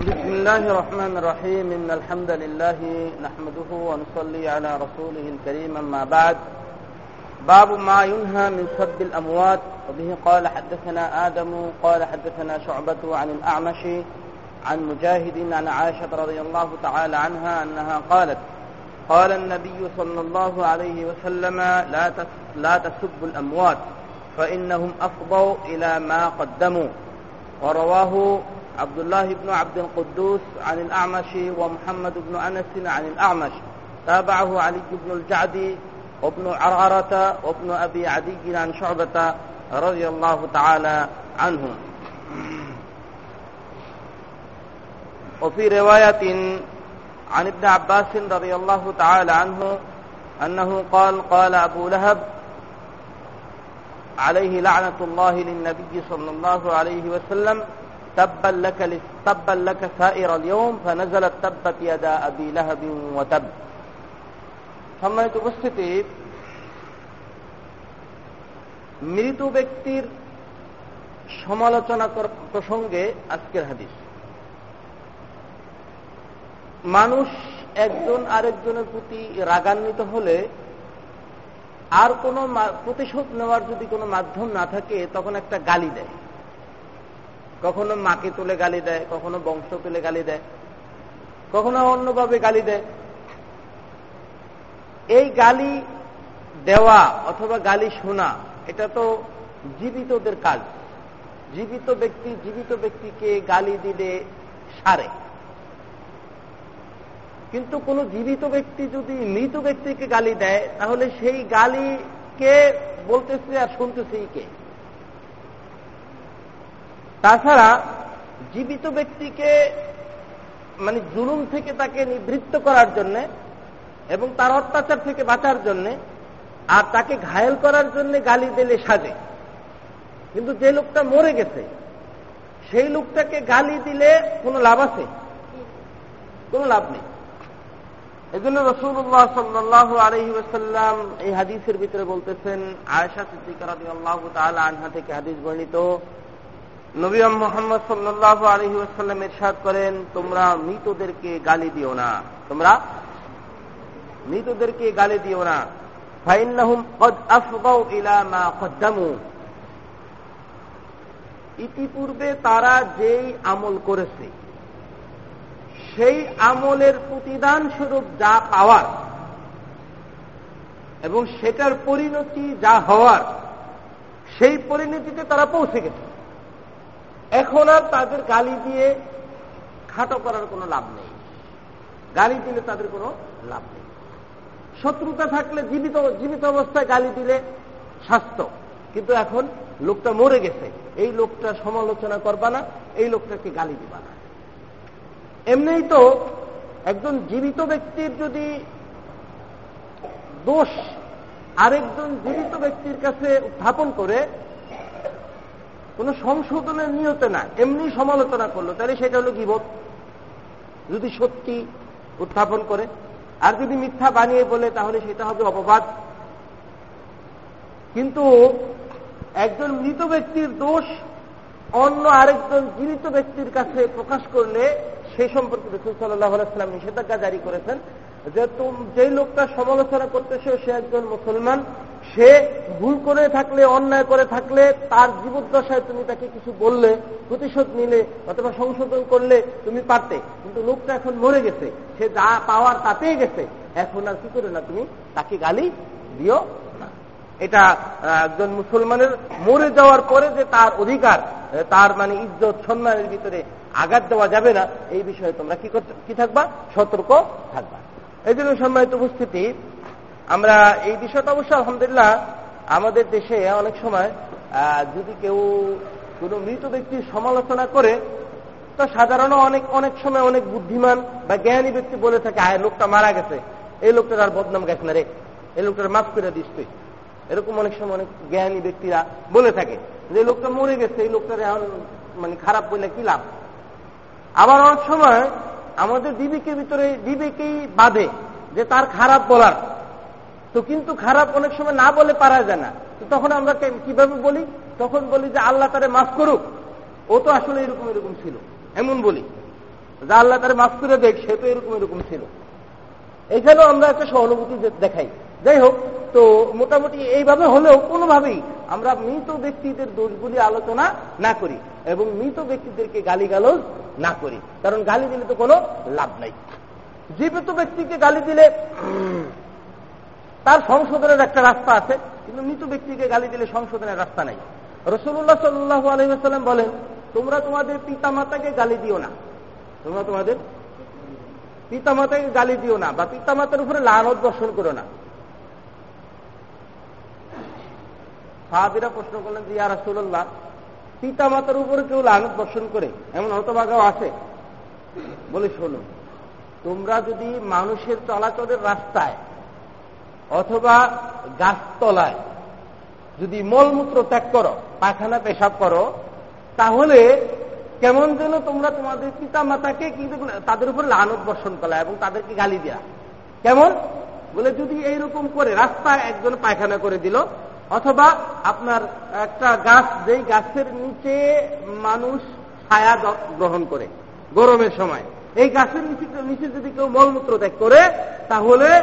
بسم الله الرحمن الرحيم إن الحمد لله نحمده ونصلي على رسوله الكريم أما بعد باب ما ينهى من سب الأموات وبه قال حدثنا آدم قال حدثنا شعبة عن الأعمش عن مجاهد عن عائشة رضي الله تعالى عنها أنها قالت قال النبي صلى الله عليه وسلم لا لا تسبوا الأموات فإنهم أفضوا إلى ما قدموا ورواه عبد الله بن عبد القدوس عن الأعمش ومحمد بن أنس عن الأعمش. تابعه علي بن الجعد وابن عرعرة وابن أبي عدي عن شعبة رضي الله تعالى عنهم. وفي رواية عن ابن عباس رضي الله تعالى عنه أنه قال قال أبو لهب عليه لعنة الله للنبي صلى الله عليه وسلم تبا لك تبا لك سائر اليوم فنزلت تبت يدا أبي لهب وتب সম্মানিত উপস্থিতি মৃত ব্যক্তির সমালোচনা প্রসঙ্গে আজকের হাদিস মানুষ একজন আরেকজনের প্রতি রাগান্বিত হলে আর কোন প্রতিশোধ নেওয়ার যদি কোনো মাধ্যম না থাকে তখন একটা গালি দেয় কখনো মাকে তুলে গালি দেয়, কখনো বংশ তুলে গালি দেয়, কখনো অন্যভাবে গালি দেয়। এই গালি দেওয়া অথবা গালি শোনা, এটা তো জীবিতদের কাজ। জীবিত ব্যক্তি জীবিত ব্যক্তিকে গালি দিলে সারে। কিন্তু কোন জীবিত ব্যক্তি যদি মৃত ব্যক্তিকে গালি দেয়, তাহলে সেই গালিকে বলতেছে আর শুনতেছে কে? তাছাড়া জীবিত ব্যক্তিকে মানে জুলুম থেকে তাকে নিবৃত্ত করার জন্য এবং তার অত্যাচার থেকে বাঁচার জন্য আর তাকে ঘায়েল করার জন্য গালি দিলে সাজে। কিন্তু যে লোকটা মরে গেছে, সেই লোকটাকে গালি দিলে কোনো লাভ আছে? কোনো লাভ নেই। এই জন্য রসুল্লাহ সাল্লাহ আলহি ওসাল্লাম এই হাদিসের ভিতরে বলতেছেন আয়সা সিদ্দিকার আনহা থেকে হাদিস বর্ণিত নবী মোহাম্মদ সাল্লাহ আলহি ওসাল্লাম এরশাদ করেন, তোমরা মৃতদেরকে গালি দিও না। তোমরা মৃতদেরকে গালি দিও না। ইতিপূর্বে তারা যেই আমল করেছে, সেই আমলের প্রতিদান স্বরূপ যা পাওয়ার এবং সেটার পরিণতি যা হওয়ার, সেই পরিণতিতে তারা পৌঁছে গেছে। এখন আর তাদের গালি দিয়ে খাটো করার কোনো লাভ নেই। গালি দিলে তাদের কোনো লাভ নেই। শত্রুতা থাকলে জীবিত জীবিত অবস্থায় গালি দিলে স্বাস্থ্য কিন্তু এখন লোকটা মরে গেছে। এই লোকটা সমালোচনা করবা না, এই লোকটাকে গালি দিবা না। এমনিই তো একজন জীবিত ব্যক্তির যদি দোষ আরেকজন জীবিত ব্যক্তির কাছে উত্থাপন করে কোন সংশোধনের নিয়তে না, এমনি সমালোচনা করল। তাহলে সেটা হলো গিবত। যদি সত্যি উত্থাপন করে, আর যদি মিথ্যা বানিয়ে বলে, তাহলে সেটা হবে অপবাদ। কিন্তু একজন মৃত ব্যক্তির দোষ অন্য আরেকজন জীবিত ব্যক্তির কাছে প্রকাশ করলে সে সম্পর্কে রসুল সাল্লাহ আলাইস্লাম নিষেধাজ্ঞা জারি করেছেন যে যে লোকটা সমালোচনা করতেছে, সে একজন মুসলমান। সে ভুল করে থাকলে, অন্যায় করে থাকলে, তার জীবদ্দশায় তুমি তাকে কিছু বললে, প্রতিশোধ নিলে, অথবা সংশোধন করলে তুমি পারতে। কিন্তু লোকটা এখন মরে গেছে। সে যা পাওয়ার তাতেই গেছে। এখন আর কি করে না তুমি? তাকে গালি দিও না। এটা একজন মুসলমানের মরে যাওয়ার পরে যে তার অধিকার তার মানে ইজ্জত, সম্মানের ভিতরে আঘাত দেওয়া যাবে না। এই বিষয়ে তোমরা কি কি থাকবা? সতর্ক থাকবা। এই জন্য সম্মানিত উপস্থিতি আমরা এই বিষয়টা অবশ্য, আলহামদুলিল্লাহ, আমাদের দেশে অনেক সময় যদি কেউ কোন মৃত ব্যক্তির সমালোচনা করে, তো সাধারণ অনেক অনেক সময় অনেক বুদ্ধিমান বা জ্ঞানী ব্যক্তি বলে থাকে, আয়, লোকটা মারা গেছে। এই লোকটার আর বদনাম গেছে না রে। এই লোকটার মাফ করে দিস তুই। এরকম অনেক সময় অনেক জ্ঞানী ব্যক্তিরা বলে থাকে যে লোকটা মরে গেছে, এই লোকটার এখন মানে খারাপ বললে কি লাভ? আবার অনেক সময় আমাদের বিবেকের ভিতরে, বিবেকেই বাদে যে তার খারাপ বলার। তো কিন্তু খারাপ অনেক সময় না বলে পারা যায় না। তো তখন আমরা কীভাবে বলি? তখন বলি যে আল্লাহ তারে মাফ করুক। ও তো আসলে এরকম এরকম ছিল। এমন বলি। যা আল্লাহ তার মাফ করে দেখ, সে তো এরকম এরকম ছিল। এখানেও আমরা একটা সহানুভূতি দেখাই। যাই হোক, তো মোটামুটি এইভাবে হলেও কোনোভাবেই আমরা মৃত ব্যক্তিদের দোষগুলি আলোচনা না করি এবং মৃত ব্যক্তিদেরকে গালিগালজ না করি। কারণ গালি দিলে তো কোনো লাভ নাই। জীবিত ব্যক্তিকে গালি দিলে তার সংশোধনের একটা রাস্তা আছে, কিন্তু মৃত ব্যক্তিকে গালি দিলে সংশোধনের রাস্তা নাই। রসুল্লাহ সাল্লাহ আলহিহাল্লাম বলেন, তোমরা তোমাদের পিতা মাতাকে গালি দিও না। তোমরা তোমাদের পিতা মাতাকে গালি দিও না বা পিতা মাতার উপরে লানত দর্শন করো না। সাহাবিরা প্রশ্ন করলেন যে, ইয়া রাসুল্লাহ পিতা মাতার উপরে কেউ লানত বর্ষণ করে? এমন হতভাগাও আছে? বলে, শোনো, তোমরা যদি মানুষের চলাচলের রাস্তায় অথবা গাছতলায়। যদি মলমূত্র ত্যাগ করো, পায়খানা পেশাব করো, তাহলে কেমন যেন তোমরা তোমাদের পিতা মাতাকে কিন্তু তাদের উপর লানত বর্ষণ করা এবং তাদেরকে গালি দেয়া। কেমন? বলে যদি এইরকম করে রাস্তায় একজন পায়খানা করে দিল, অথবা আপনার একটা গাছ, যেই গাছের নিচে মানুষ ছায়া গ্রহণ করে গরমের সময়। এই গাছের নিচে নিচে যদি কেউ মলমূত্র ত্যাগ করে, তাহলে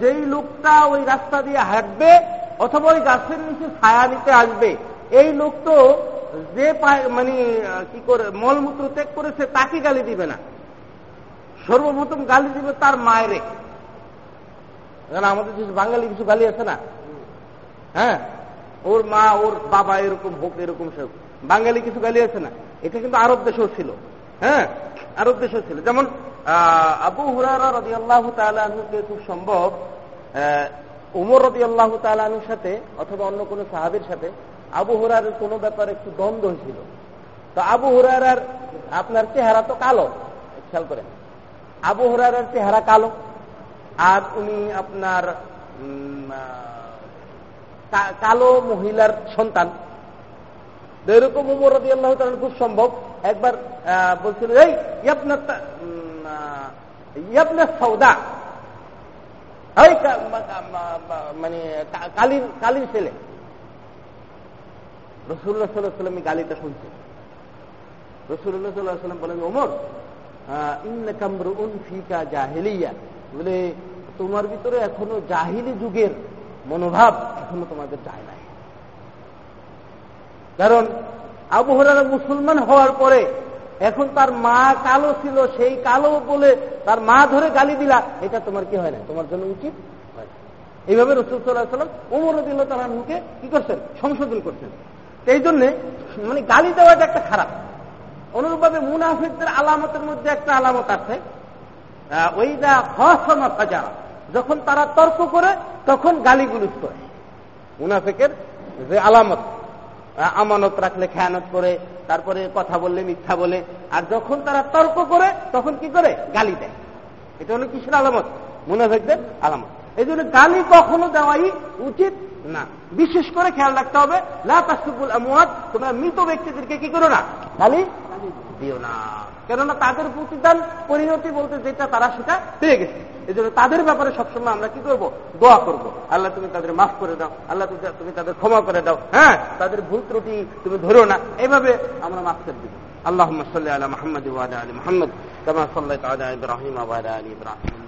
যেই লোকটা ওই রাস্তা দিয়ে হাঁটবে অথবা ওই গাছের নিচে ছায়া নিতে আসবে, এই লোক তো যে মানে কি করে, মলমূত্র ত্যাগ করেছে তাকে গালি দিবে না। সর্বপ্রথম গালি দিবে তার মায়েরে। কারণ আমাদের কিছু বাঙালি কিছু গালি আছে না? হ্যাঁ? ওর মা, ওর বাবা এরকম হোক, এরকম সব বাঙালি কিছু গালি আছে না? এটা কিন্তু আরব দেশেও ছিল। হ্যাঁ আরব দেশেও ছিল। যেমন আবু হুরারা রদি আল্লাহ তালুকে খুব সম্ভব উমর রদি আল্লাহ তালুর সাথে অথবা অন্য কোনো সাহাবির সাথে আবু হুরার কোনো ব্যাপারে একটু দ্বন্দ্ব হয়েছিল। তো আবু হুরার আপনার চেহারা তো কালো, খেয়াল করেন। আবু হুরার চেহারা কালো, আর উনি আপনার কালো মহিলার সন্তান। এরকম উমর রদি আল্লাহ খুব সম্ভব। একবার বলছিল, এই সৌদা মানে কালির কালির ছেলে। রসুল্লাহ সাল্লাহ সাল্লাম গালিটা শুনছে। রসুল্লাহ সাল্লাহ সাল্লাম বলেন ওমর ফিকা জাহিলিয়া। বলে, তোমার ভিতরে এখনও জাহিলি যুগের মনোভাব এখনও তোমাদের যায় নাই। কারণ আবহাওয়ার মুসলমান হওয়ার পরে এখন তার মা কালো ছিল, সেই কালো বলে তার মা ধরে গালি দিলা, এটা তোমার কি হয় না? তোমার জন্য উচিত এইভাবে রসুল সাল্লাহ সাল্লাম ওমর দিল তারা মুখে কি করছেন? সংশোধন করছেন। এই জন্যে মানে গালি দেওয়াটা একটা খারাপ। অনুরূপভাবে মুনাফিকদের আলামতের মধ্যে একটা আলামত আছে। ওইটা হসমা যারা যখন তারা তর্ক করে, তখন গালিগুলুজ করে মুনাফিকের যে আলামত আমানত রাখলে, খেয়ানত করে, তারপরে কথা বললে, মিথ্যা বলে, আর যখন তারা তর্ক করে, তখন কি করে? গালি দেয়। এটা হলো কিসের আলামত? মুনাফেকদের আলামত। এই জন্য গালি কখনো দেওয়াই উচিত না। বিশেষ করে খেয়াল রাখতে হবে লাফুল আমুয়াদ তোমরা মৃত ব্যক্তিদেরকে কি করো না? গালি দিও না। কেননা তাদের প্রতিদান পরিণতি বলতে যেটা তারা সেটা পেয়ে গেছে এই জন্য তাদের ব্যাপারে সবসময় আমরা কি করব দোয়া করব আল্লাহ তুমি তাদের মাফ করে দাও আল্লাহ তুমি তাদের ক্ষমা করে দাও হ্যাঁ তাদের ভুল ত্রুটি তুমি ধরো না এইভাবে আমরা মাফ করে দিব আল্লাহ সাল্লাহ আলা মাহমদ আলী মোহাম্মদ كما صليت على ابراهيم وعلى ال ابراهيم